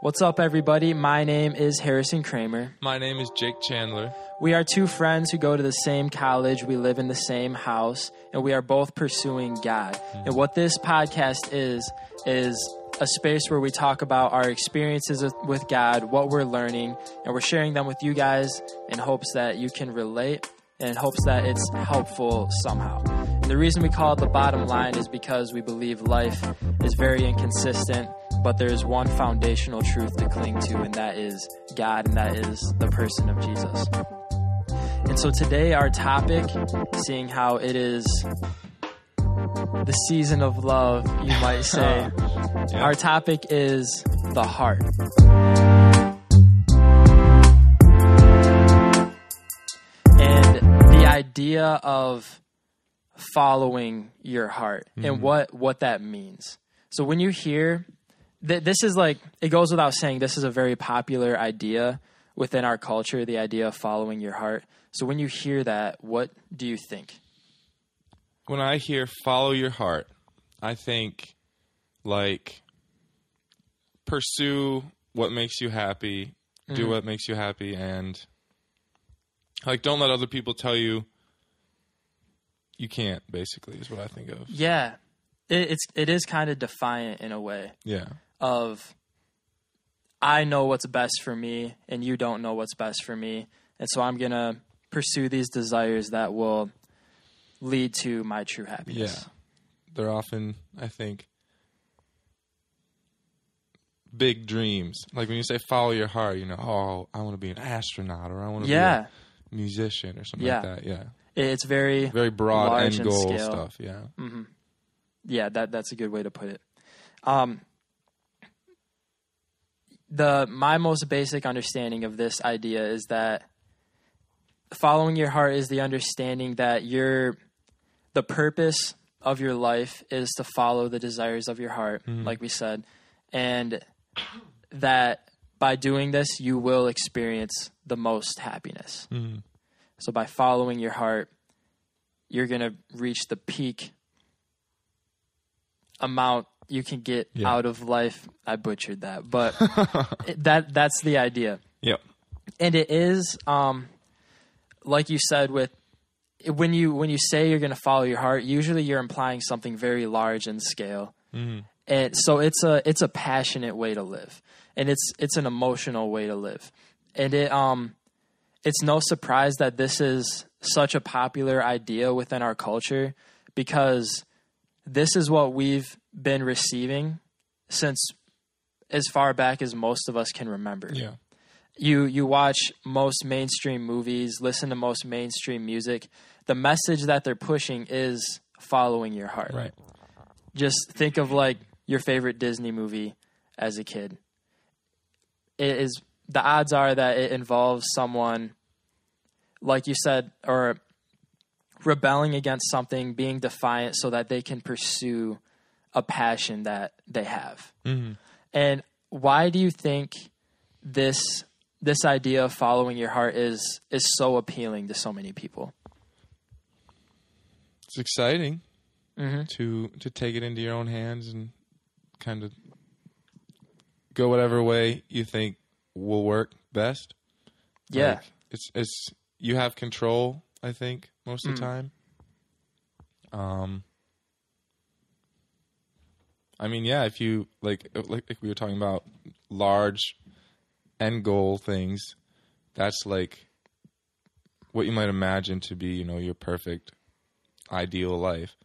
What's up, everybody? My name is Harrison Kramer. My name is Jake Chandler. We are two friends who go to the same college, we live in the same house, and we are both pursuing God. And what this podcast is, is a space where we talk about our experiences with- with God, what we're learning, and we're sharing them with you guys in hopes that you can relate and in hopes that it's helpful somehow. And the reason we call it the bottom line is because we believe life is very inconsistent, but there's one foundational truth to cling to, and that is God, and that is the person of Jesus. And so today, our topic, seeing how it is the season of love, you might say, Yeah. our topic is the heart. And the idea of following your heart and mm. what, what that means. So when you hear th- this is like it goes without saying this is a very popular idea within our culture the idea of following your heart. So when you hear that what do you think? When I hear follow your heart, I think like pursue what makes you happy, do mm-hmm. what makes you happy and like don't let other people tell you you can't basically is what I think of. yeah. It, it's it is kind of defiant in a way. Yeah. Of i know what's best for me and you don't know what's best for me and so i'm gonna pursue these desires that will lead to my true happiness Yeah. They're often, I think, big dreams. Like when you say follow your heart, you know, oh, I want to be an astronaut or I want to yeah be a musician or something Yeah. like that. Yeah. it's very Very broad end goal scale. stuff. Yeah. yeah that that's a good way to put it um the my most basic understanding of this idea is that following your heart is the understanding that your the purpose of your life is to follow the desires of your heart like we said. And that by doing this you will experience the most happiness. Mhm. so by following your heart you're going to reach the peak amount you can get Yeah. out of life. I butchered that, but it- that that's the idea. Yep. And it is um like you said with when you when you say you're going to follow your heart, usually you're implying something very large in scale. Mhm. And so it's a it's a passionate way to live. And it's it's an emotional way to live. And it um it's no surprise that this is such a popular idea within our culture because this is what we've been receiving since as far back as most of us can remember. Yeah. You you watch most mainstream movies, listen to most mainstream music, the message that they're pushing is following your heart. Right. Just think of like your favorite Disney movie as a kid. It is the odds are that it involves someone like you said or rebelling against something, being defiant so that they can pursue a passion that they have. Mhm. And why do you think this this idea of following your heart is is so appealing to so many people? It's exciting hmm to to take it into your own hands and kind of go whatever way you think will work best. Yeah. Like, it's it's you have control, I think, most of the Mm. time. Um I mean, yeah, if you like like, like we were talking about large end goal things, that's like what you might imagine to be, you know, your perfect ideal life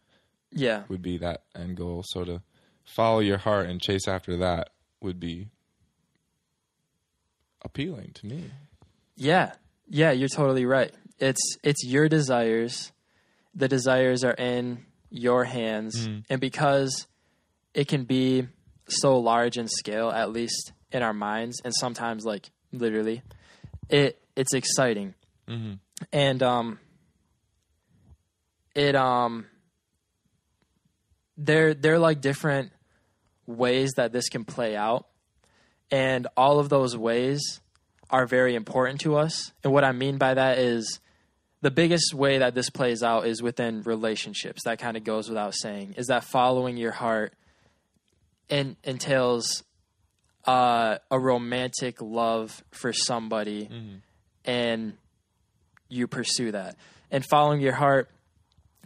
yeah. would be that end goal. So to follow your heart and chase after that would be appealing to me. Yeah. Yeah, you're totally right. It's it's your desires. The desires are in your hands. Mm. And because it can be so large in scale, at least in our minds, and sometimes like literally, it it's exciting. Mm-hmm. And um it um they're they're like different ways that this can play out. And all of those ways are very important to us. And what I mean by that is the biggest way that this plays out is within relationships. That kind of goes without saying. Is that following your heart in, entails uh, a romantic love for somebody Mm-hmm. and you pursue that. And following your heart,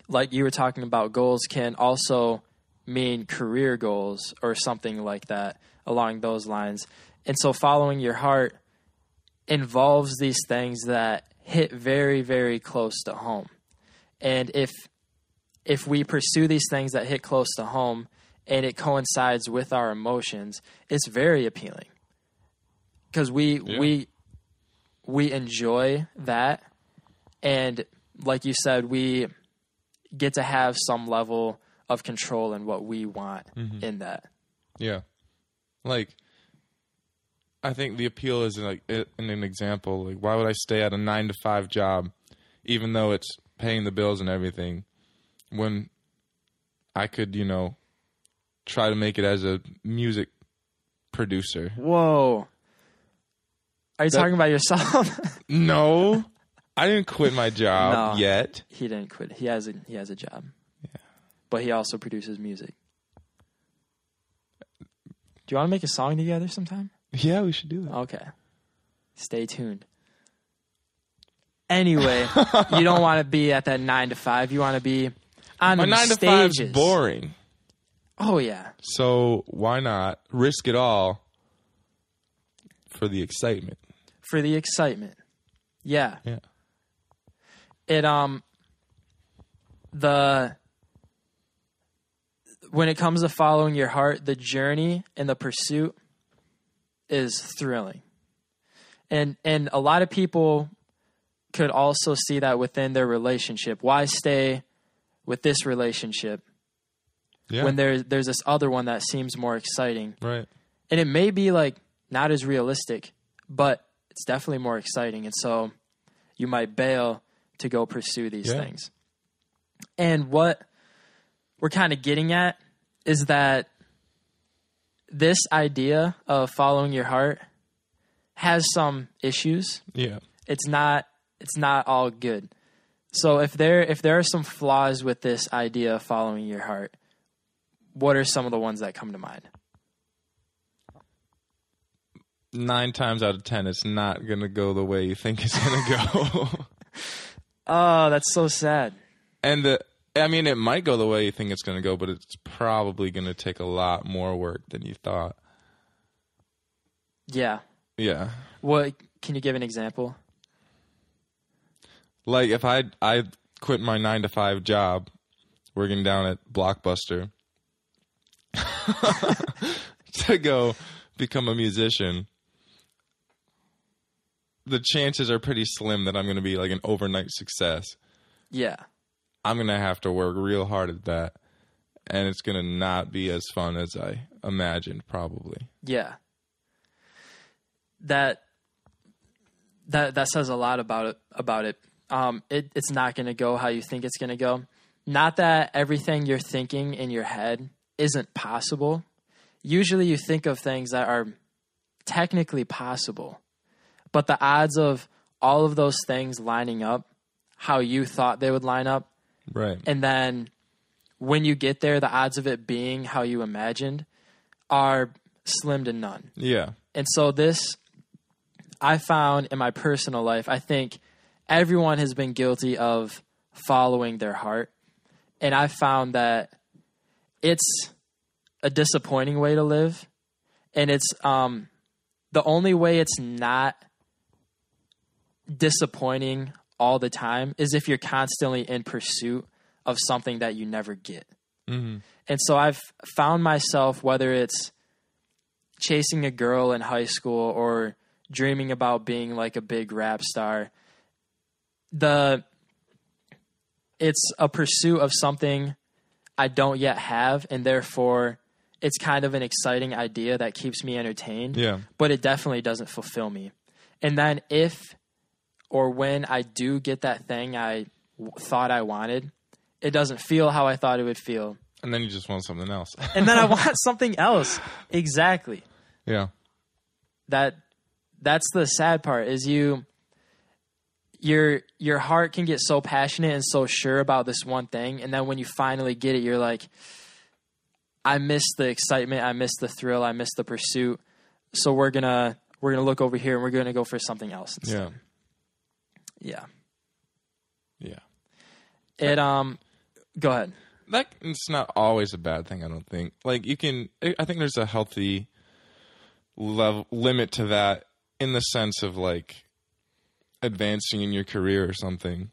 like you were talking about, goals can also mean career goals or something like that along those lines. And so following your heart involves these things that hit very, very close to home. And if if we pursue these things that hit close to home and it coincides with our emotions, it's very appealing. Because we Yeah. we we enjoy that and like you said, we get to have some level of control in what we want mm-hmm. in that. Yeah. Like I think the appeal is like in an example, like why would I stay at a 9 to 5 job even though it's paying the bills and everything when I could, you know, try to make it as a music producer. Whoa. Are you That- talking about yourself? No. I didn't quit my job No. yet. he didn't quit. He has a he has a job. Yeah. But he also produces music. Do you want to make a song together sometime? Yeah, we should do that. Okay. Stay tuned. Anyway, you don't want to be at that nine to five. You want to be on the 9 to 5 stages. is boring. Oh yeah, So why not risk it all for the excitement? for the excitement. Yeah. Yeah. It um the when it comes to following your heart, the journey and the pursuit is thrilling. And and a lot of people could also see that within their relationship. Why stay with this relationship Yeah. when there there's this other one that seems more exciting? right. and it may be like not as realistic, but it's definitely more exciting. And so you might bail to go pursue these Yeah. things. And what we're kind of getting at is that this idea of following your heart has some issues. Yeah. It's not it's not all good. So if there if there are some flaws with this idea of following your heart, what are some of the ones that come to mind? Nine times out of ten, it's not gonna go the way you think it's gonna go. Oh, that's so sad. and the, I mean, it might go the way you think it's gonna go, but it's probably gonna take a lot more work than you thought. Yeah. Yeah. What can you give an example? Like if I I quit my nine to five job, working down at Blockbuster, to go become a musician, the chances are pretty slim that I'm going to be like an overnight success. Yeah. I'm going to have to work real hard at that, and it's going to not be as fun as I imagined, probably. Yeah. That that that says a lot about it about it. Um it, it's not gonna go how you think it's gonna go. Not that everything you're thinking in your head isn't possible. Usually you think of things that are technically possible. But the odds of all of those things lining up how you thought they would line up Right. and then when you get there the odds of it being how you imagined are slim to none Yeah. and so this i found in my personal life i think everyone has been guilty of following their heart and i found that it's a disappointing way to live and it's um the only way it's not disappointing all the time is if you're constantly in pursuit of something that you never get. Mhm. And so I've found myself, whether it's chasing a girl in high school or dreaming about being like a big rap star, the it's a pursuit of something I don't yet have, and therefore it's kind of an exciting idea that keeps me entertained Yeah. but it definitely doesn't fulfill me. And then if or when I do get that thing I w- thought I wanted, it doesn't feel how I thought it would feel. And then you just want something else. And then I want something else. Exactly. yeah. That that's the sad part is you your your heart can get so passionate and so sure about this one thing and then when you finally get it you're like I miss the excitement, I miss the thrill, I miss the pursuit so we're gonna we're gonna look over here and we're gonna go for something else. instead. Yeah. yeah. Yeah. It um, go ahead. that it's not always a bad thing. I don't think. Like you can, I I think there's a healthy level limit to that in the sense of like advancing in your career or something,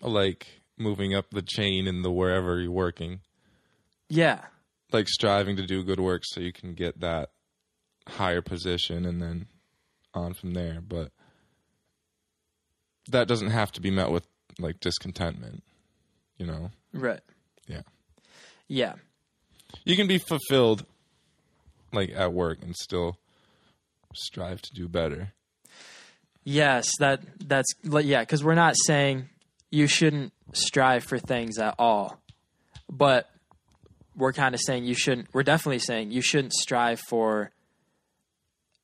like moving up the chain in the wherever you're working, Yeah, like striving to do good work so you can get that higher position and then on from there. But that doesn't have to be met with like discontentment, you know. right. Yeah. Yeah, you can be fulfilled like at work and still strive to do better. yes. That that's yeah. Because we're not saying you shouldn't strive for things at all, but we're kind of saying you shouldn't. We're definitely saying you shouldn't strive for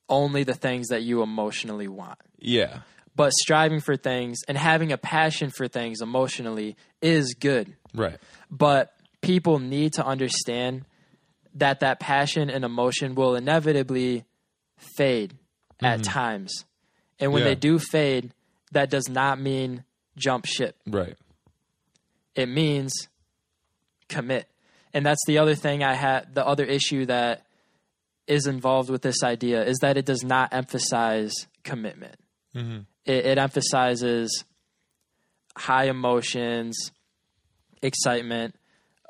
only the things that you emotionally want. Yeah. But striving for things and having a passion for things emotionally is good. Right. but people need to understand that that passion and emotion will inevitably fade at mm-hmm. times and when Yeah. they do fade that does not mean jump ship Right. it means commit and that's the other thing i had the other issue that is involved with this idea is that it does not emphasize commitment Mhm. it, it emphasizes high emotions excitement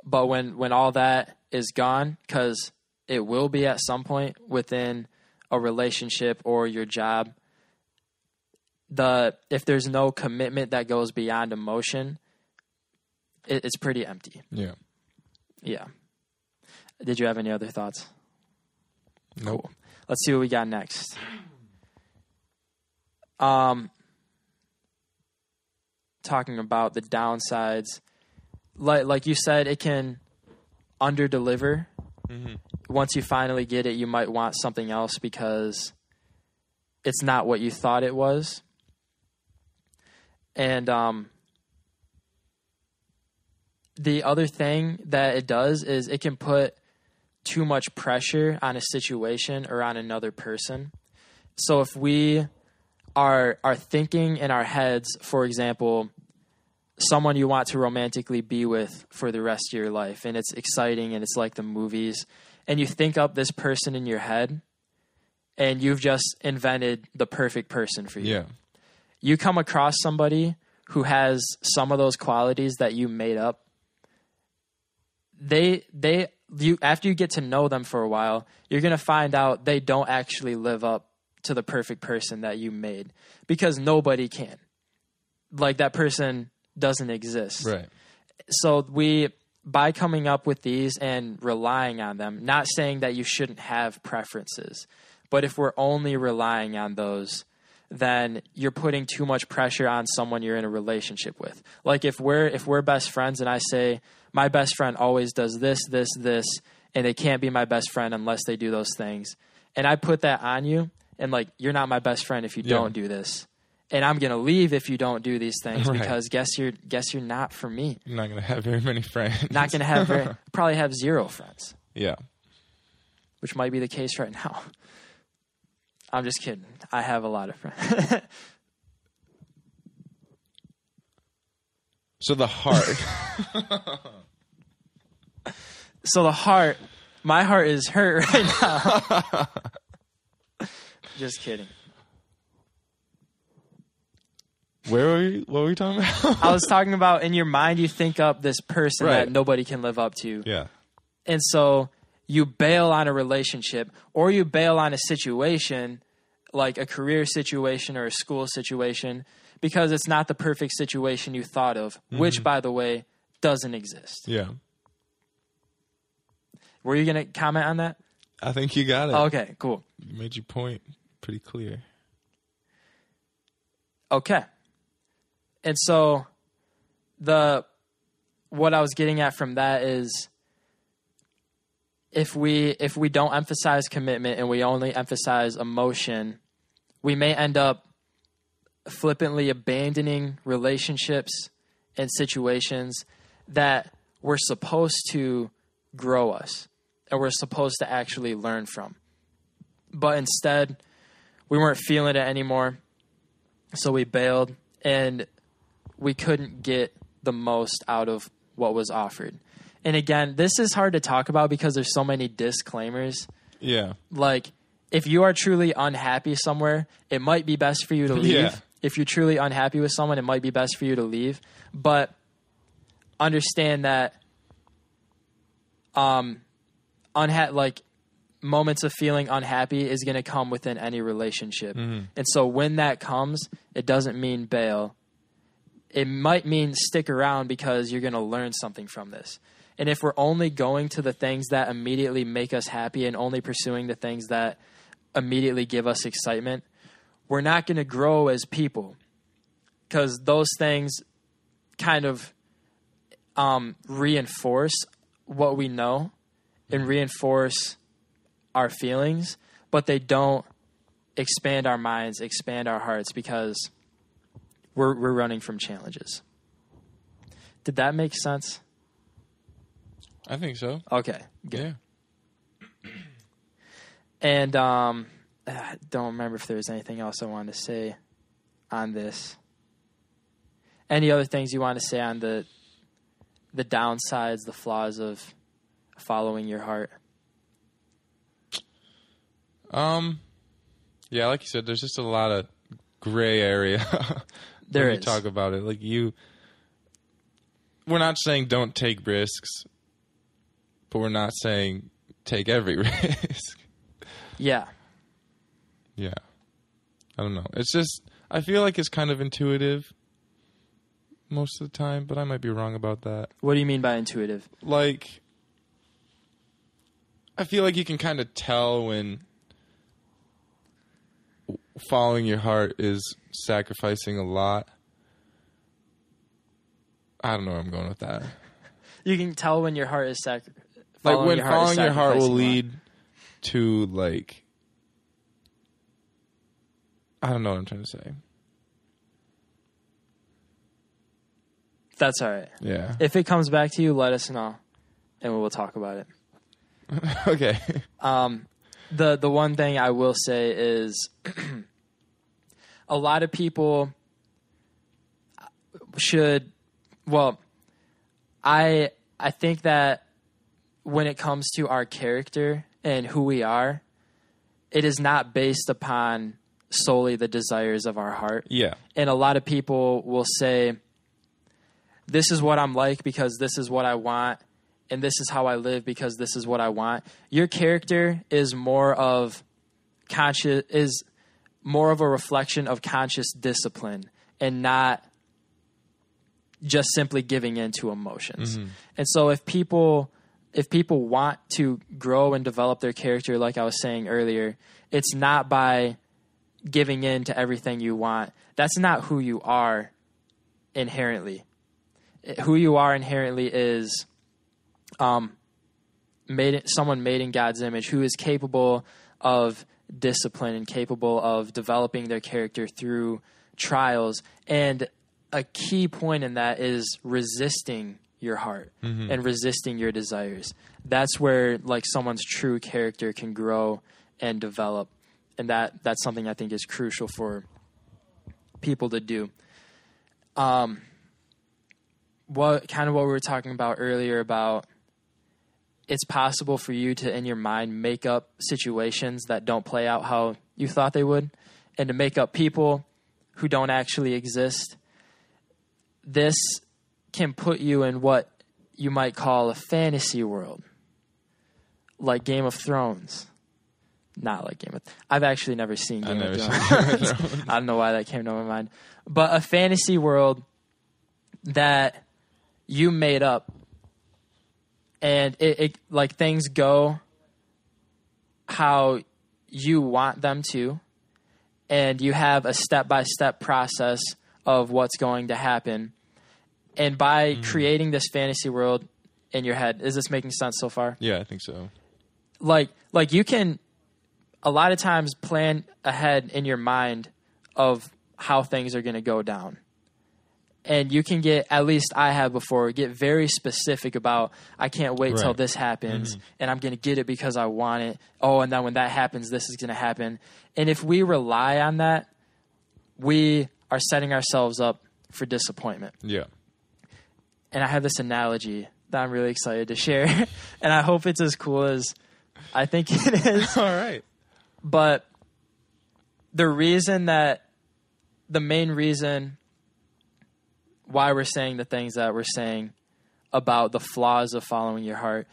but when when all that is gone because it will be at some point within a relationship or your job the if there's no commitment that goes beyond emotion it, it's pretty empty Yeah. Yeah. Did you have any other thoughts? Nope. let's see what we got next. Um talking about the downsides. Like like you said it can under deliver Mhm. once you finally get it you might want something else because it's not what you thought it was. And um the other thing that it does is it can put too much pressure on a situation or on another person. So if we are are thinking in our heads, for example, someone you want to romantically be with for the rest of your life and it's exciting and it's like the movies and you think up this person in your head and you've just invented the perfect person for you Yeah. you come across somebody who has some of those qualities that you made up they they you after you get to know them for a while you're going to find out they don't actually live up to the perfect person that you made because nobody can. Like that person doesn't exist. Right. so we by coming up with these and relying on them not saying that you shouldn't have preferences but if we're only relying on those then you're putting too much pressure on someone you're in a relationship with. Like if we're if we're best friends and i say my best friend always does this this this and they can't be my best friend unless they do those things and i put that on you and like you're not my best friend if you Yeah. don't do this and i'm going to leave if you don't do these things Right. because guess you're guess you're not for me You're not gonna have very many friends. not going to have very, probably have zero friends, yeah. which might be the case right now. I'm just kidding. I have a lot of friends. So the heart. so the heart, my heart is hurt right now. just kidding. Where were we? What were we talking about? I was talking about in your mind, you think up this person that nobody can live up to. yeah. And so you bail on a relationship or you bail on a situation like a career situation or a school situation because it's not the perfect situation you thought of, which, mm-hmm. by the way, doesn't exist. Yeah. Were you going to comment on that? I think you got it. Oh, okay, cool. You made your point pretty clear. Okay. And so the what I was getting at from that is if we if we don't emphasize commitment and we only emphasize emotion, we may end up flippantly abandoning relationships and situations that we're supposed to grow us and we're supposed to actually learn from. But instead, we weren't feeling it anymore. So we bailed and we couldn't get the most out of what was offered. And again, this is hard to talk about because there's so many disclaimers. Yeah. Like, if you are truly unhappy somewhere, it might be best for you to leave. Yeah. If you're truly unhappy with someone, it might be best for you to leave. But understand that um unha- like moments of feeling unhappy is going to come within any relationship. And so when that comes, it doesn't mean bail. It might mean stick around because you're going to learn something from this. And if we're only going to the things that immediately make us happy and only pursuing the things that immediately give us excitement, we're not going to grow as people because those things kind of um, reinforce what we know and reinforce our feelings, but they don't expand our minds, expand our hearts because we're we're running from challenges. Did that make sense? I think so. Okay, good. Yeah. And um, I don't remember if there was anything else I wanted to say on this. Any other things you want to say on the the downsides, the flaws of following your heart? Um, yeah, like you said, there's just a lot of gray area There when you talk about it. Like you, we're not saying don't take risks, but we're not saying take every risk. Yeah. Yeah, I don't know. It's just I feel like it's kind of intuitive most of the time, but I might be wrong about that. What do you mean by intuitive? like I feel like you can kind of tell when following your heart is sacrificing a lot. I don't know where I'm going with that. You can tell when your heart is sac- Like when your heart following your heart will sacrificing lead to like I don't know what I'm trying to say. That's all right. Yeah. If it comes back to you, let us know, and we will talk about it. okay. Um, the the one thing I will say is, a lot of people should. Well, I I think that when it comes to our character and who we are, it is not based upon solely the desires of our heart. Yeah. And a lot of people will say, This is what I'm like because this is what I want, and this is how I live because this is what I want. Your character is more of conscious is more of a reflection of conscious discipline and not just simply giving in to emotions. Mm-hmm. And so if people if people want to grow and develop their character like I was saying earlier, it's not by giving in to everything you want. That's not who you are inherently. Who you are inherently is um, made someone made in God's image who is capable of discipline and capable of developing their character through trials. And a key point in that is resisting your heart and resisting your desires. That's where like someone's true character can grow and develop. And that that's something I think is crucial for people to do. Um what kind of what we were talking about earlier about it's possible for you to in your mind make up situations that don't play out how you thought they would and to make up people who don't actually exist this can put you in what you might call a fantasy world like game of thrones not like game of Thrones. i've actually never seen game I've of thrones seen Game of Thrones. i don't know why that came to my mind but a fantasy world that you made up and it, it like things go how you want them to and you have a step-by-step process of what's going to happen and by hmm. creating this fantasy world in your head is this making sense so far Yeah, I think so. like like you can a lot of times plan ahead in your mind of how things are going to go down and you can get at least I have before get very specific about I can't wait till this happens mm-hmm. and I'm going to get it because I want it. Oh, and then when that happens, this is going to happen. And if we rely on that, we are setting ourselves up for disappointment. Yeah. And I have this analogy that I'm really excited to share, and I hope it's as cool as I think it is. All right. But the reason that the main reason why we're saying the things that we're saying about the flaws of following your heart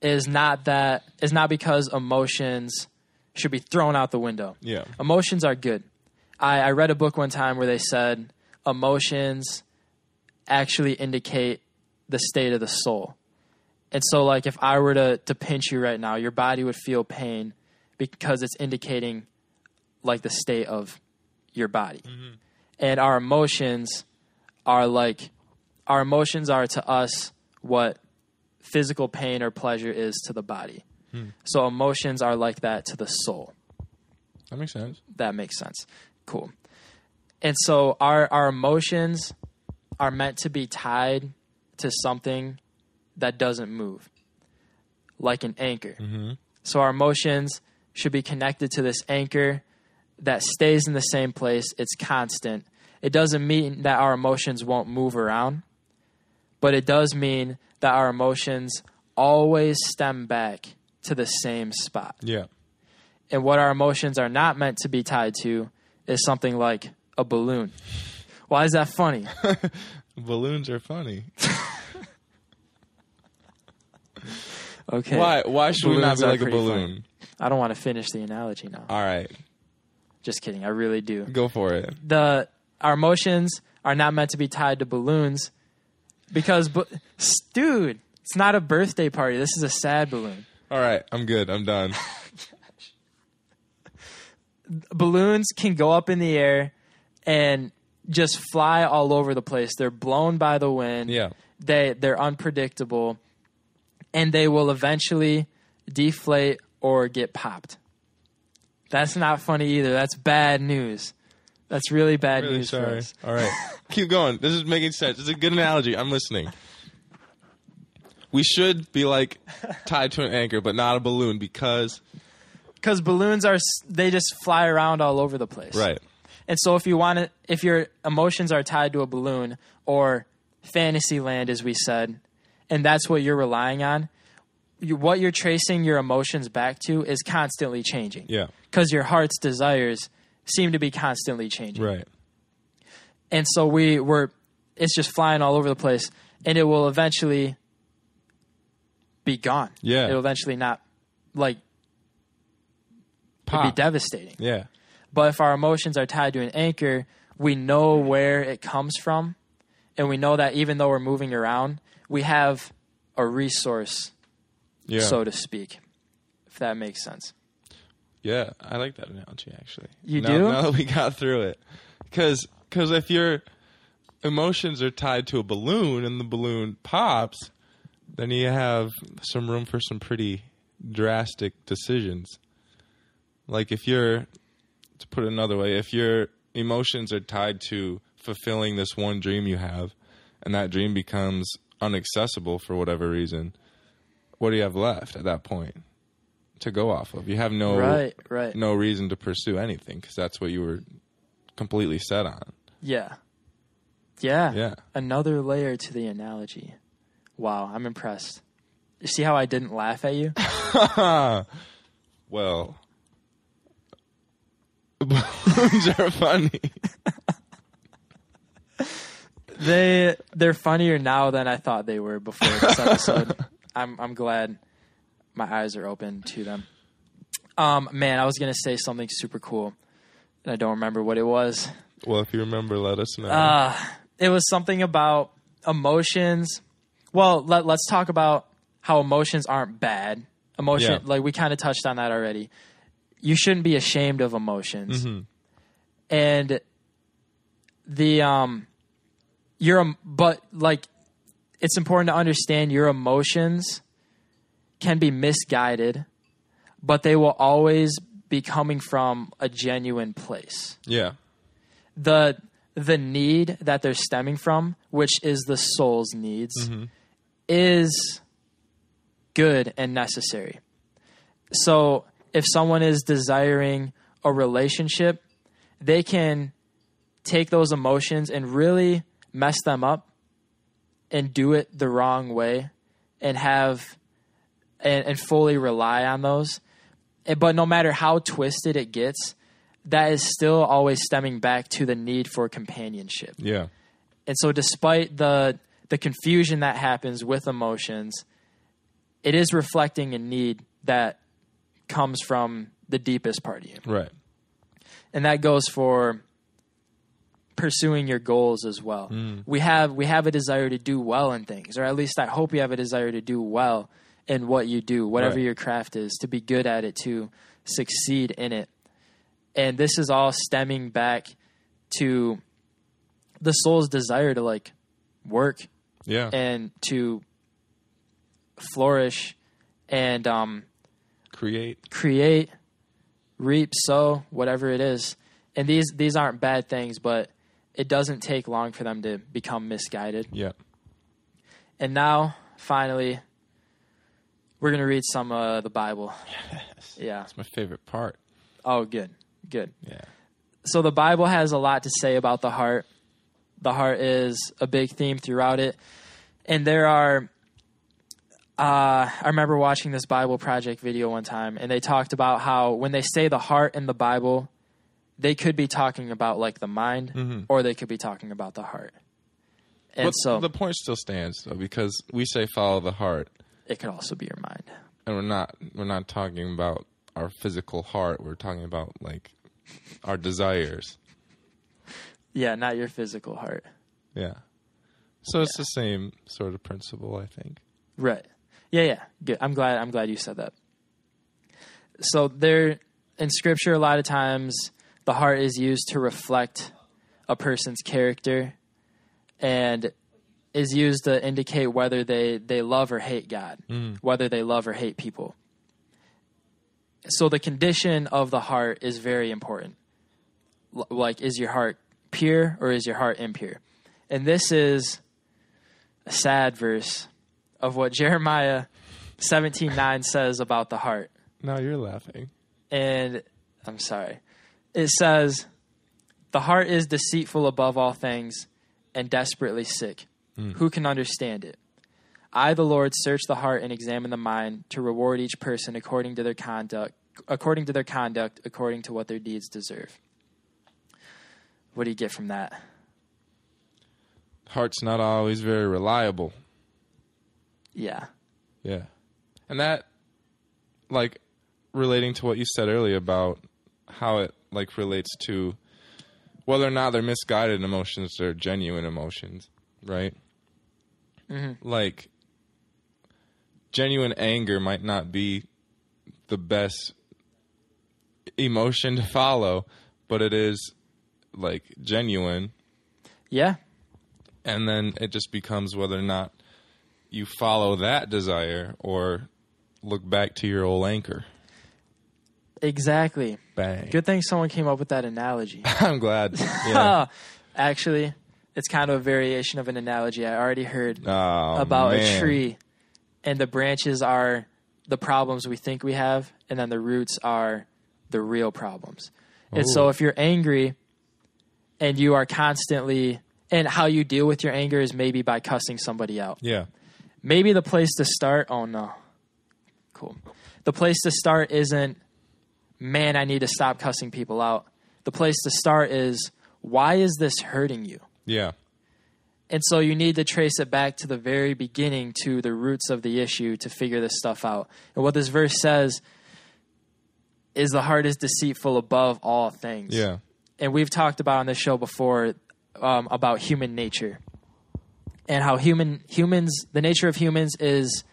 is not that is not because emotions should be thrown out the window. Yeah. Emotions are good. I, I read a book one time where they said emotions actually indicate the state of the soul. And so like if I were to to pinch you right now, your body would feel pain because it's indicating like the state of your body. Mm-hmm. And our emotions are like our emotions are to us what physical pain or pleasure is to the body. Hmm. So emotions are like that to the soul That makes sense. that makes sense. Cool. And so our our emotions are meant to be tied to something that doesn't move, like an anchor. Mm-hmm. So our emotions should be connected to this anchor that stays in the same place. It's constant. It doesn't mean that our emotions won't move around, but it does mean that our emotions always stem back to the same spot. Yeah. And what our emotions are not meant to be tied to is something like a balloon. Why is that funny? Balloons are funny. Okay. Why? Why should we not be like a balloon? I don't want to finish the analogy now. All right, Just kidding. I really do. go for it. The our emotions are not meant to be tied to balloons because bu- dude, it's not a birthday party. This is a sad balloon. All right, I'm good. I'm done. balloons can go up in the air and just fly all over the place. They're blown by the wind. Yeah. They they're unpredictable and they will eventually deflate or get popped. That's not funny either. That's bad news. That's really bad Really news for sorry. us. All right, keep going. This is making sense. It's a good analogy. I'm listening. We should be like tied to an anchor, but not a balloon because Cuz balloons are they just fly around all over the place. right. And so if you want to if your emotions are tied to a balloon or fantasy land as we said, and that's what you're relying on, you, what you're tracing your emotions back to is constantly changing. Yeah. Cuz your heart's desires seem to be constantly changing. Right. And so we were it's just flying all over the place and it will eventually be gone. Yeah. It'll eventually not like be devastating. Yeah. But if our emotions are tied to an anchor, we know where it comes from. And we know that even though we're moving around, we have a resource, Yeah. so to speak, if that makes sense. Yeah, I like that analogy actually. You now, do? Now that we got through it, because cause if your emotions are tied to a balloon and the balloon pops, then you have some room for some pretty drastic decisions. Like if you're, to put it another way, if your emotions are tied to fulfilling this one dream you have, and that dream becomes inaccessible for whatever reason, what do you have left at that point to go off of? You have no Right, right. no reason to pursue anything because that's what you were completely set on. Yeah. Yeah. Yeah. Another layer to the analogy. Wow, I'm impressed. You see how I didn't laugh at you? Well, balloons are funny. they they're funnier now than I thought they were before this episode. I'm I'm glad my eyes are open to them. Um, man, I was gonna say something super cool, and I don't remember what it was. Well, if you remember, let us know. Uh, it was something about emotions. Well, let, let's talk about how emotions aren't bad. Emotion, Yeah. like we kind of touched on that already. You shouldn't be ashamed of emotions, and the um, your em- but like it's important to understand your emotions can be misguided, but they will always be coming from a genuine place. Yeah, the the need that they're stemming from, which is the soul's needs, mm-hmm. is good and necessary. So if someone is desiring a relationship, they can take those emotions and really mess them up and do it the wrong way and have and, and fully rely on those. And- But no matter how twisted it gets, that is still always stemming back to the need for companionship. Yeah. And so despite the the confusion that happens with emotions, it is reflecting a need that comes from the deepest part of you. Right. And that goes for pursuing your goals as well. We have we have a desire to do well in things, or at least I hope you have a desire to do well in what you do, whatever Right. your craft is, to be good at it, to succeed in it. And this is all stemming back to the soul's desire to like work Yeah. and to flourish and um, Create. create, reap, sow, whatever it is. And these these aren't bad things, but it doesn't take long for them to become misguided. Yeah. And now, finally, we're gonna read some of the Bible. Yes. Yeah. It's my favorite part. Oh, good, good. Yeah. so the Bible has a lot to say about the heart. The heart is a big theme throughout it, and there are. Uh, I remember watching this Bible Project video one time, and they talked about how when they say the heart in the Bible, they could be talking about like the mind, mm-hmm. or they could be talking about the heart. And But so the point still stands though, because we say follow the heart, it could also be your mind. and we're not we're not talking about our physical heart. We're talking about like our desires. Yeah, not your physical heart. Yeah. So it's the same sort of principle, I think. Right. Yeah, yeah. Good. I'm glad I'm glad you said that. So there in scripture a lot of times the heart is used to reflect a person's character and is used to indicate whether they, they love or hate God, mm. whether they love or hate people. So the condition of the heart is very important. L- like, is your heart pure or is your heart impure? And this is a sad verse of what Jeremiah 17:9 says about the heart. Now you're laughing. And I'm sorry. It says, "The heart is deceitful above all things and desperately sick. Hmm. Who can understand it? I, the Lord, search the heart and examine the mind to reward each person according to their conduct, according to their conduct, according to what their deeds deserve." What do you get from that? Heart's not always very reliable. Yeah. Yeah. And that like relating to what you said earlier about how it like relates to whether or not they're misguided emotions or genuine emotions, right? Mm-hmm. Like genuine anger might not be the best emotion to follow, but it is like genuine Yeah. and then it just becomes whether or not you follow that desire or look back to your old anchor. Exactly. Bang. Good thing someone came up with that analogy. I'm glad. Yeah. Actually, it's kind of a variation of an analogy I already heard Oh, about a tree, and the branches are the problems we think we have, and then the roots are the real problems. And so, if you're angry and you are constantly, and how you deal with your anger is maybe by cussing somebody out. Yeah. Maybe the place to start, oh no. Cool. The place to start isn't, man, I need to stop cussing people out. The place to start is, why is this hurting you? Yeah. And so you need to trace it back to the very beginning to the roots of the issue to figure this stuff out. And what this verse says is the heart is deceitful above all things. Yeah. And we've talked about on this show before um, about human nature and how human humans the nature of humans is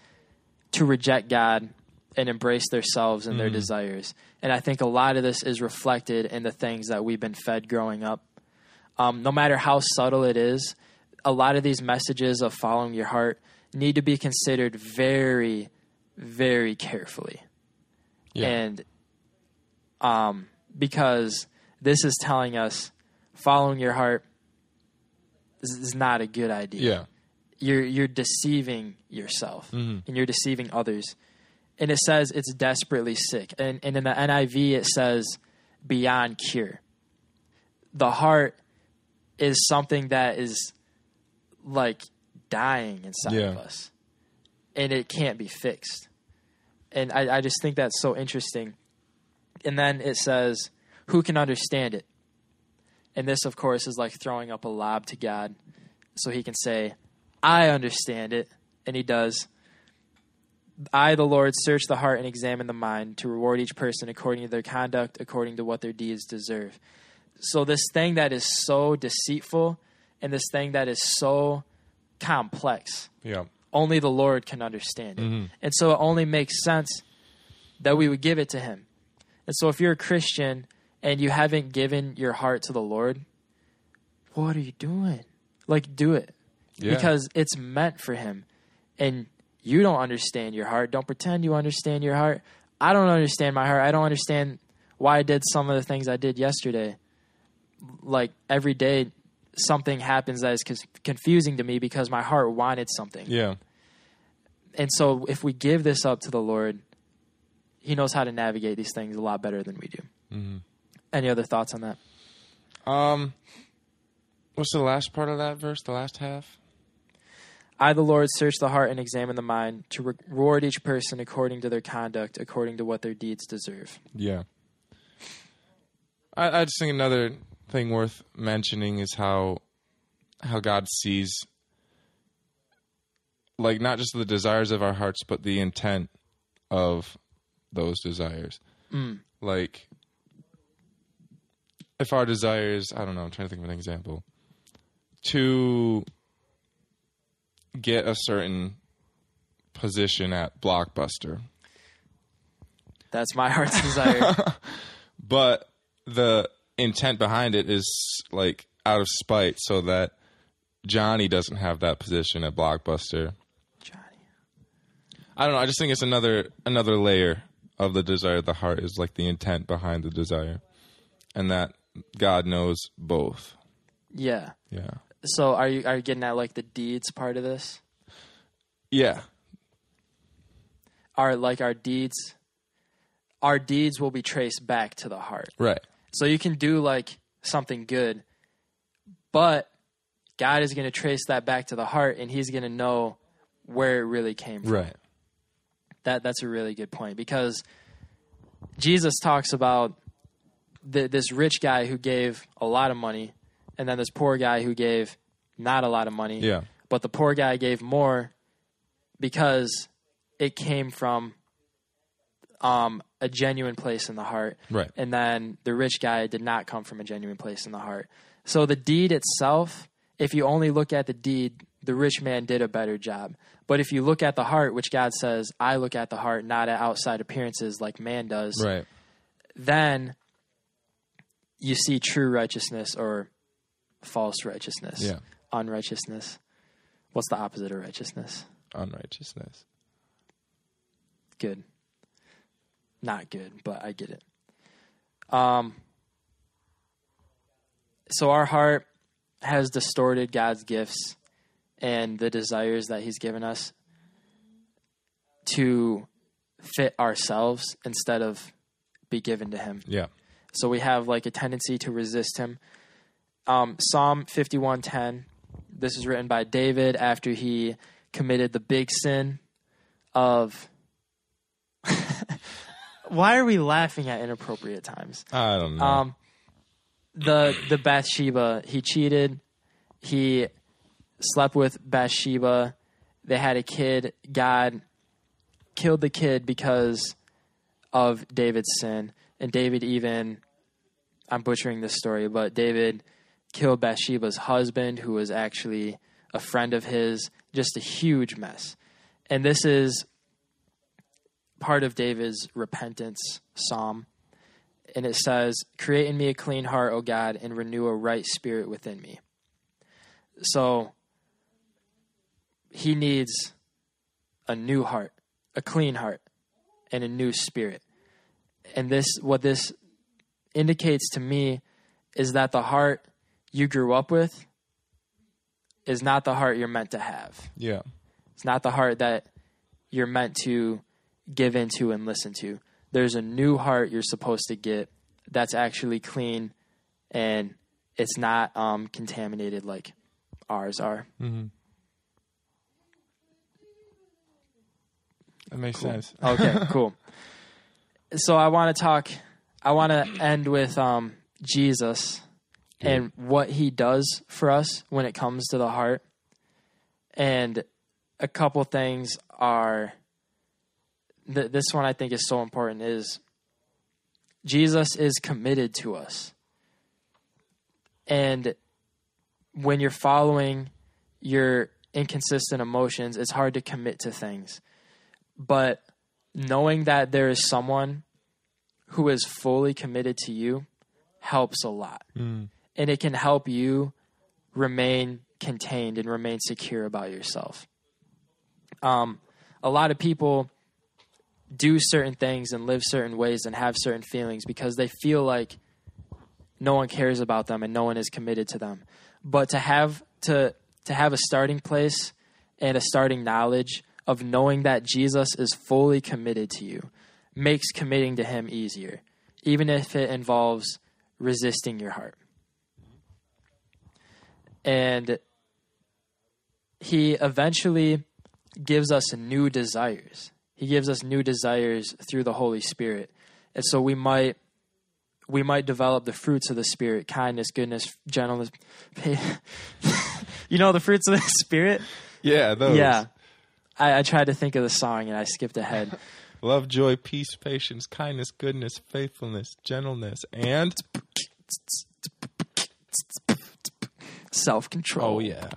to reject God and embrace themselves and their desires. And I think a lot of this is reflected in the things that we've been fed growing up. Um, no matter how subtle it is, a lot of these messages of following your heart need to be considered very, very carefully. Yeah. And um, because this is telling us following your heart is, is not a good idea. Yeah. You're you're deceiving yourself and you're deceiving others. And it says it's desperately sick. And and in the NIV it says beyond cure. The heart is something that is like dying inside of us. And it can't be fixed. And I, I just think that's so interesting. And then it says, Who can understand it? And this, of course, is like throwing up a lob to God so he can say, I understand it. And he does. I, the Lord, search the heart and examine the mind to reward each person according to their conduct, according to what their deeds deserve. So, this thing that is so deceitful and this thing that is so complex, Yeah. only the Lord can understand it. Mm-hmm. And so, it only makes sense that we would give it to him. And so, if you're a Christian and you haven't given your heart to the Lord, what are you doing? Like, do it Yeah. because it's meant for him. And you don't understand your heart. Don't pretend you understand your heart. I don't understand my heart. I don't understand why I did some of the things I did yesterday. Like every day, something happens that is confusing to me because my heart wanted something. Yeah. And so, if we give this up to the Lord, He knows how to navigate these things a lot better than we do. Mm-hmm. Any other thoughts on that? Um, what's the last part of that verse? The last half? I, the Lord, search the heart and examine the mind to reward each person according to their conduct, according to what their deeds deserve. Yeah. I, I just think another thing worth mentioning is how how God sees like not just the desires of our hearts, but the intent of those desires. Mm. Like if our desires, I don't know, I'm trying to think of an example. To get a certain position at Blockbuster. That's my heart's desire. but the intent behind it is like out of spite so that Johnny doesn't have that position at Blockbuster. Johnny. I don't know, I just think it's another another layer of the desire of the heart is like the intent behind the desire. And that God knows both. Yeah. Yeah. So, are you are you getting at like the deeds part of this? Yeah. Are like our deeds? Our deeds will be traced back to the heart. Right. So you can do like something good, but God is going to trace that back to the heart, and He's going to know where it really came from. Right. That that's a really good point because Jesus talks about the, this rich guy who gave a lot of money, and then this poor guy who gave not a lot of money. Yeah. But the poor guy gave more because it came from um, a genuine place in the heart. Right. And then the rich guy did not come from a genuine place in the heart. So the deed itself, if you only look at the deed, the rich man did a better job. But if you look at the heart, which God says, I look at the heart, not at outside appearances like man does, Right. then you see true righteousness or false righteousness, Yeah. unrighteousness. What's the opposite of righteousness? Unrighteousness. Good. Not good, but I get it. Um so our heart has distorted God's gifts and the desires that he's given us to fit ourselves instead of be given to him. Yeah. So we have like a tendency to resist him. Um, Psalm 51:10. This is written by David after he committed the big sin of Why are we laughing at inappropriate times? I don't know. Um, the the Bathsheba, he cheated. He slept with Bathsheba. They had a kid. God killed the kid because of David's sin. And David even I'm butchering this story, but David killed Bathsheba's husband, who was actually a friend of his. Just a huge mess. And this is part of David's repentance psalm. And it says, Create in me a clean heart, O God, and renew a right spirit within me. So he needs a new heart, a clean heart, and a new spirit. And this, what this indicates to me is that the heart you grew up with is not the heart you're meant to have. Yeah. It's not the heart that you're meant to give into and listen to. There's a new heart you're supposed to get that's actually clean and it's not um, contaminated like ours are. That makes sense. Okay, cool. So I want to talk. I want to end with um, Jesus and what he does for us when it comes to the heart. And a couple things are. Th- this one I think is so important. Is Jesus is committed to us, and when you're following your inconsistent emotions, it's hard to commit to things but knowing that there is someone who is fully committed to you helps a lot. Mm. And it can help you remain contained and remain secure about yourself. Um, a lot of people do certain things and live certain ways and have certain feelings because they feel like no one cares about them and no one is committed to them. But to have to to have a starting place and a starting knowledge of knowing that Jesus is fully committed to you makes committing to him easier, even if it involves resisting your heart. And he eventually gives us new desires. He gives us new desires through the Holy Spirit. And so we might we might develop the fruits of the spirit, kindness, goodness, gentleness. you know the fruits of the spirit? Yeah, those. Yeah. I, I tried to think of the song and I skipped ahead. Love, joy, peace, patience, kindness, goodness, faithfulness, gentleness, and Self control. oh yeah,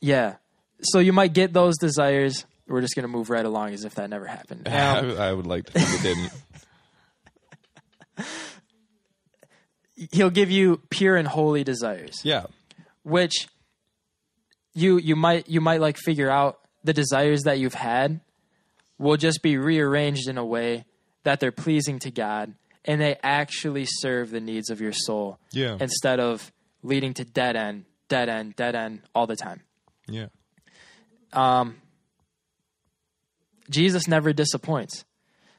Yeah. So you might get those desires. We're just going to move right along as if that never happened. Um, I would like to think it didn't. he'll give you pure and holy desires, Yeah, which you you might you might like figure out the desires that you've had will just be rearranged in a way that they're pleasing to God and they actually serve the needs of your soul yeah, instead of leading to dead end, dead end, dead end all the time. yeah, um, Jesus never disappoints.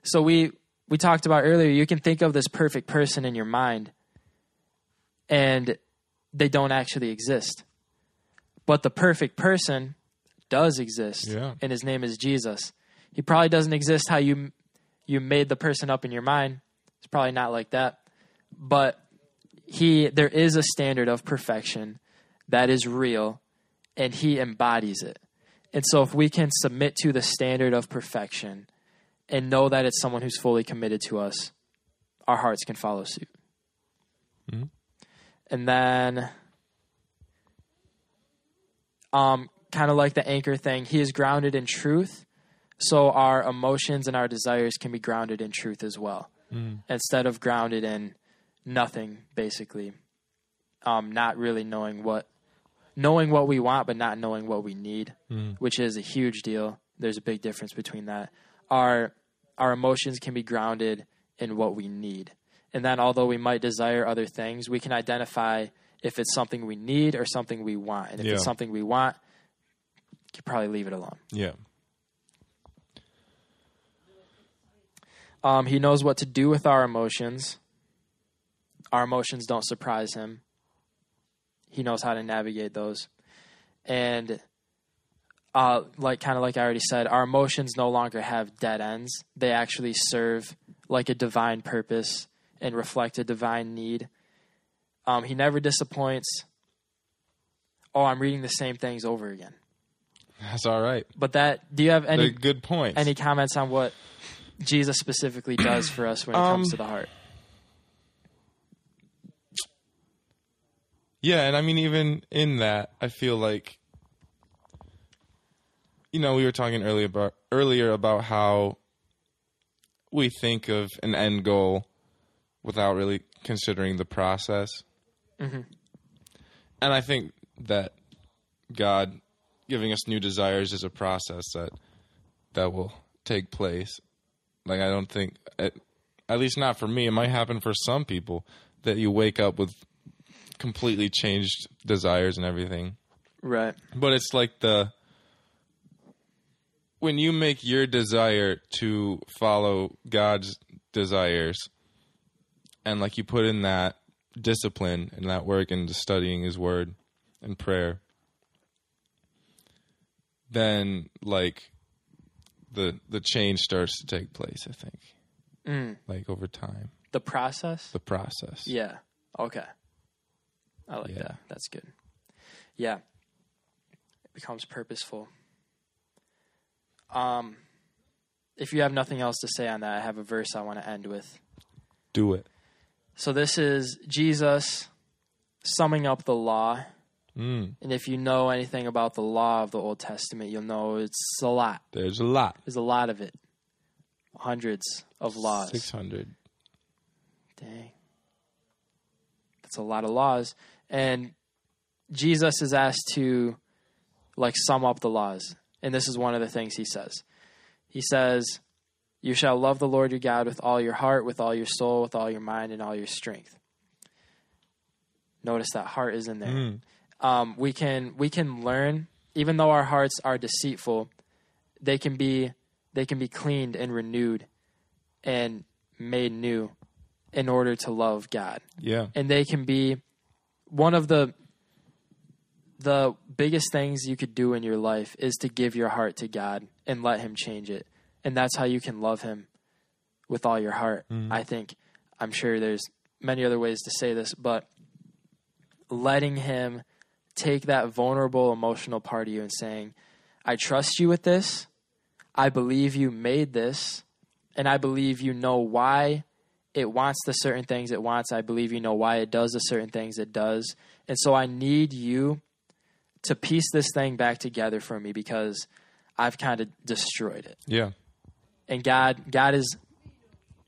So we we talked about earlier, you can think of this perfect person in your mind and they don't actually exist. But the perfect person does exist Yeah. and his name is Jesus. He probably doesn't exist how you you made the person up in your mind. It's probably not like that. But he there is a standard of perfection that is real and he embodies it. And so if we can submit to the standard of perfection and know that it's someone who's fully committed to us, our hearts can follow suit. And then um kind of like the anchor thing, he is grounded in truth. So our emotions and our desires can be grounded in truth as well. Instead of grounded in nothing basically. Um not really knowing what knowing what we want but not knowing what we need, which is a huge deal. There's a big difference between that. Our our emotions can be grounded in what we need. And then although we might desire other things, we can identify if it's something we need or something we want. And if Yeah. it's something we want, you could probably leave it alone. yeah, Um, he knows what to do with our emotions. Our emotions don't surprise him. He knows how to navigate those. And uh, like kind of like I already said, our emotions no longer have dead ends. They actually serve like a divine purpose and reflect a divine need. Um, he never disappoints. Oh, I'm reading the same things over again. that's all right. But that, do you have any They're good points. any comments on what Jesus specifically does for us when it comes Um, to the heart? Yeah, and I mean, even in that, I feel like, you know, we were talking earlier about earlier about how we think of an end goal without really considering the process, Mhm. and I think that God giving us new desires is a process that that will take place. Like I don't think, at, at least not for me. It might happen for some people that you wake up with completely changed desires and everything. Right. But it's like the when you make your desire to follow God's desires and like you put in that discipline and that work into studying his word and prayer then like the the change starts to take place i think Mm. like over time The process? the process Yeah. Okay. I like Yeah. that. That's good. Yeah. It becomes purposeful. Um if you have nothing else to say on that, I have a verse I want to end with. do it So this is Jesus summing up the law. mm, And if you know anything about the law of the Old Testament, you'll know it's a lot. there's a lot There's a lot of it. Hundreds of laws. 600 Dang. That's a lot of laws. And Jesus is asked to like sum up the laws. And this is one of the things he says. He says, You shall love the Lord your God with all your heart, with all your soul, with all your mind, and all your strength. Notice that heart is in there. Mm. Um, we can we can learn, even though our hearts are deceitful, they can be they can be cleaned and renewed and made new in order to love God. yeah And they can be one of the the biggest things you could do in your life is to give your heart to God and let him change it. And that's how you can love him with all your heart. Mm-hmm. I think I'm sure there's many other ways to say this, but letting him take that vulnerable emotional part of you and saying, I trust you with this. I believe you made this. And I believe you know why it wants the certain things it wants. I believe you know why it does the certain things it does. And so I need you to piece this thing back together for me because I've kind of destroyed it. yeah And God God is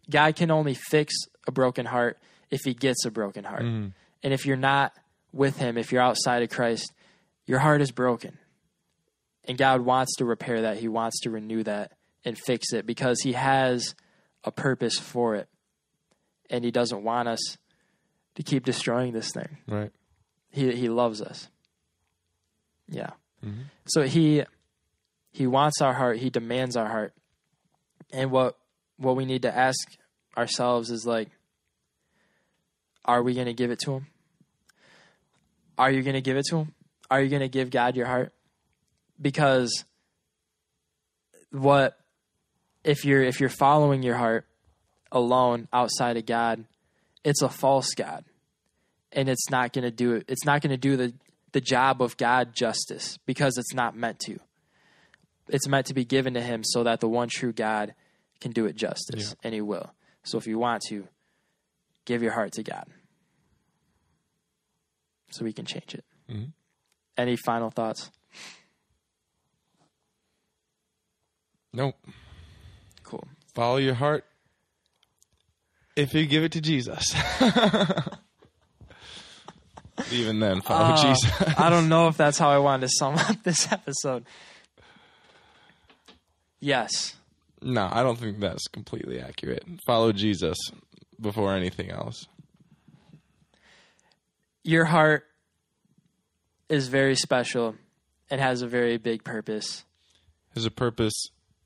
God can only fix a broken heart if he gets a broken heart. Mm. And if you're not with him, if you're outside of Christ, your heart is broken. And God wants to repair that. He wants to renew that and fix it because he has a purpose for it. And he doesn't want us to keep destroying this thing. right He he loves us. Yeah. Mm-hmm. So he he wants our heart, he demands our heart. And what what we need to ask ourselves is like are we going to give it to him? Are you going to give it to him? Are you going to give God your heart? Because what if you're if you're following your heart alone outside of God, it's a false god and it's not going to do it. It's not going to do the the job of God justice because it's not meant to. It's meant to be given to Him so that the one true God can do it justice, Yeah. and He will. So if you want to, give your heart to God, so we can change it. Mhm. Any final thoughts? nope Cool. follow your heart if you give it to Jesus. Even then, follow Uh, Jesus. I don't know if that's how I wanted to sum up this episode. Yes. No, I don't think that's completely accurate. Follow Jesus before anything else. your heart is very special and has a very big purpose Has a purpose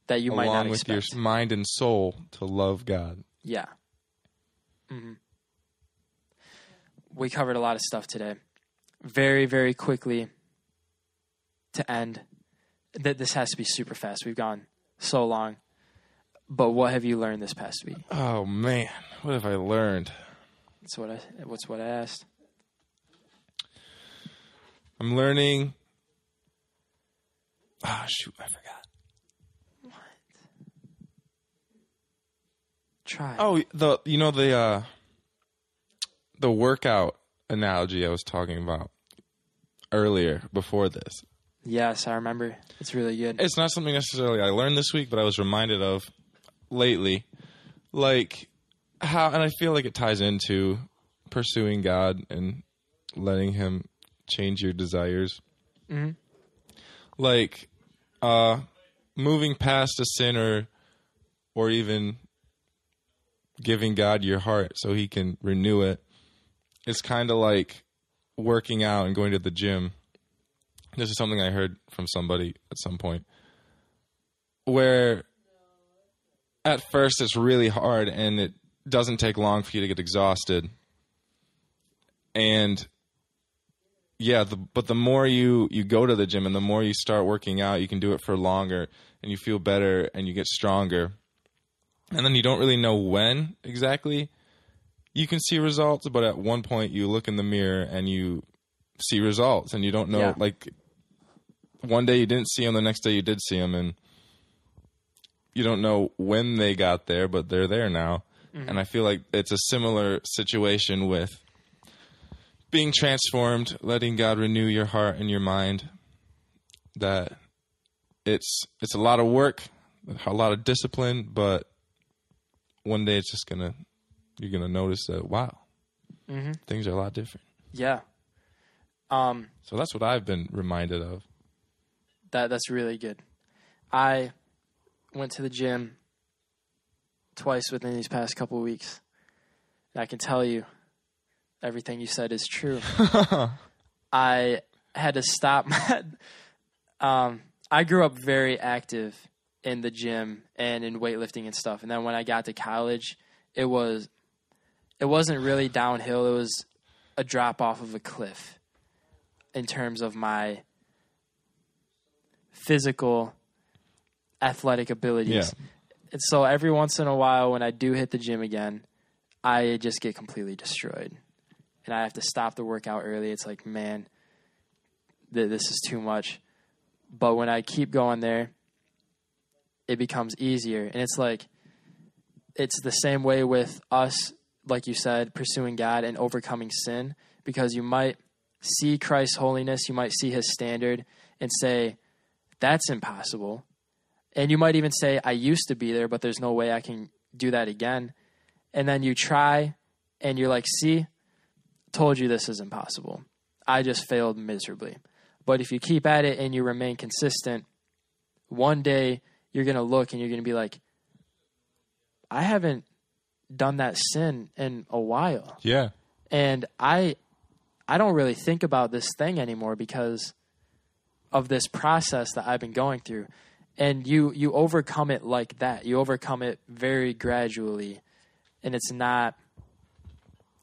that you might not along with your mind and soul to love God. yeah. Hmm We covered a lot of stuff today. Very, very quickly to end. That this has to be super fast. We've gone so long. But what have you learned this past week? Oh man, what have I learned? That's what I. What's what I asked. I'm learning. Ah, shoot, I forgot. Try. Oh, the you know the uh the workout analogy I was talking about earlier before this. Yes, I remember. It's really good. It's not something necessarily I learned this week, but I was reminded of lately. Like how and I feel like it ties into pursuing God and letting him change your desires. Mhm. Like uh moving past a sin or or even giving God your heart so he can renew it. It's kind of like working out and going to the gym. this is something I heard from somebody at some point where at first it's really hard and it doesn't take long for you to get exhausted. And yeah, the, but the more you you go to the gym and the more you start working out, you can do it for longer and you feel better and you get stronger. And then you don't really know when exactly you can see results, but at one point you look in the mirror and you see results and you don't know Yeah. like one day you didn't see them, the next day you did see them and you don't know when they got there, but they're there now. Mm-hmm. And I feel like it's a similar situation with being transformed, letting God renew your heart and your mind. That it's it's a lot of work, a lot of discipline, but one day it's just gonna you're gonna notice that wow, things are a lot different. Yeah. Um, So that's what I've been reminded of. that that's really good. I went to the gym twice within these past couple weeks. And I can tell you everything you said is true. I had to stop my um I grew up very active in the gym and in weightlifting and stuff. And then when I got to college, it was it wasn't really downhill. It was a drop off of a cliff in terms of my physical athletic abilities. Yeah. And so every once in a while when I do hit the gym again, I just get completely destroyed. And I have to stop the workout early. It's like, man, th- this is too much. But when I keep going there, it becomes easier. And it's like, it's the same way with us, like you said, pursuing God and overcoming sin, because you might see Christ's holiness, you might see his standard and say, that's impossible. And you might even say, I used to be there, but there's no way I can do that again. And then you try and you're like, see, told you this is impossible. I just failed miserably. But if you keep at it and you remain consistent, one day you're going to look and you're going to be like, I haven't done that sin in a while. Yeah. And I I don't really think about this thing anymore because of this process that I've been going through. And you you overcome it like that. You overcome it very gradually. And it's not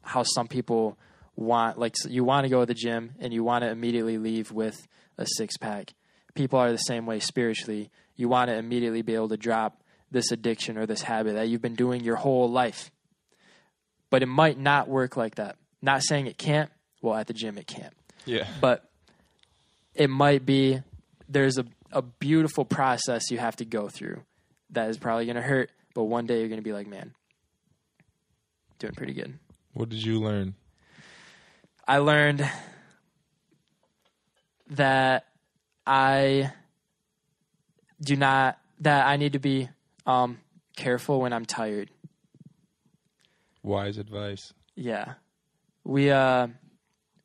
how some people want like you want to go to the gym and you want to immediately leave with a six pack. People are the same way spiritually. You want to immediately be able to drop this addiction or this habit that you've been doing your whole life. But it might not work like that. Not saying it can't. Well, at the gym it can't. Yeah. But it might be there's a, a beautiful process you have to go through that is probably going to hurt, but one day you're going to be like, man, doing pretty good. What did you learn? I learned that I do not that I need to be um, careful when I'm tired. Wise advice. Yeah, we uh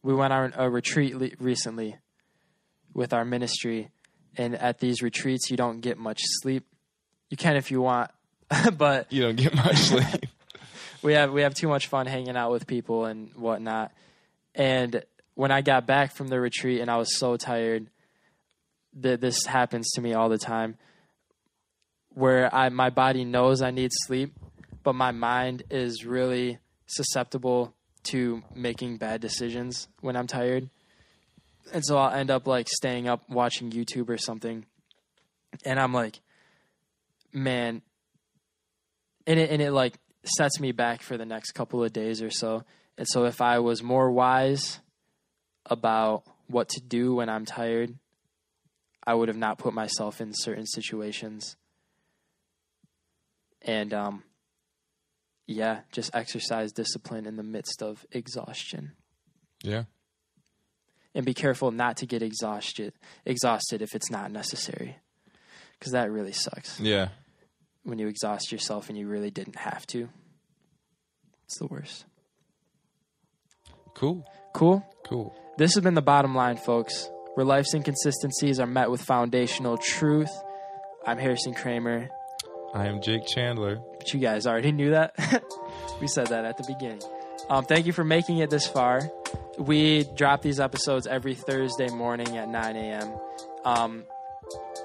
we went on a retreat le- recently with our ministry, and at these retreats you don't get much sleep. You can if you want, but You don't get much sleep. we have we have too much fun hanging out with people and whatnot. And when I got back from the retreat and I was so tired, that this happens to me all the time, where I my body knows I need sleep, but my mind is really susceptible to making bad decisions when I'm tired. And so I'll end up like staying up watching YouTube or something. And I'm like, man, and it and it like sets me back for the next couple of days or so. And so if I was more wise about what to do when I'm tired, I would have not put myself in certain situations. And um yeah, just exercise discipline in the midst of exhaustion. yeah. And be careful not to get exhausted exhausted if it's not necessary. Cuz that really sucks Yeah. when you exhaust yourself and you really didn't have to. It's the worst. Cool. Cool. Cool. This has been the bottom line, folks, where life's inconsistencies are met with foundational truth. I'm Harrison Kramer, I am Jake Chandler. but you guys already knew that. we said that at the beginning. Um, thank you for making it this far. We drop these episodes every Thursday morning at 9 a.m. Um,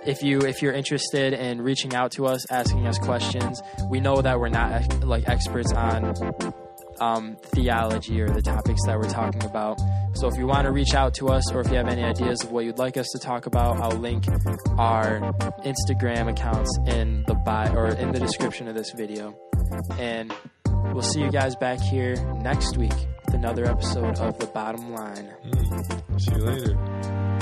if you if you're interested in reaching out to us, asking us questions, we know that we're not like experts on um, theology or the topics that we're talking about. So if you want to reach out to us or if you have any ideas of what you'd like us to talk about, I'll link our Instagram accounts in the bio or in the description of this video. And we'll see you guys back here next week with another episode of The Bottom Line. See you later.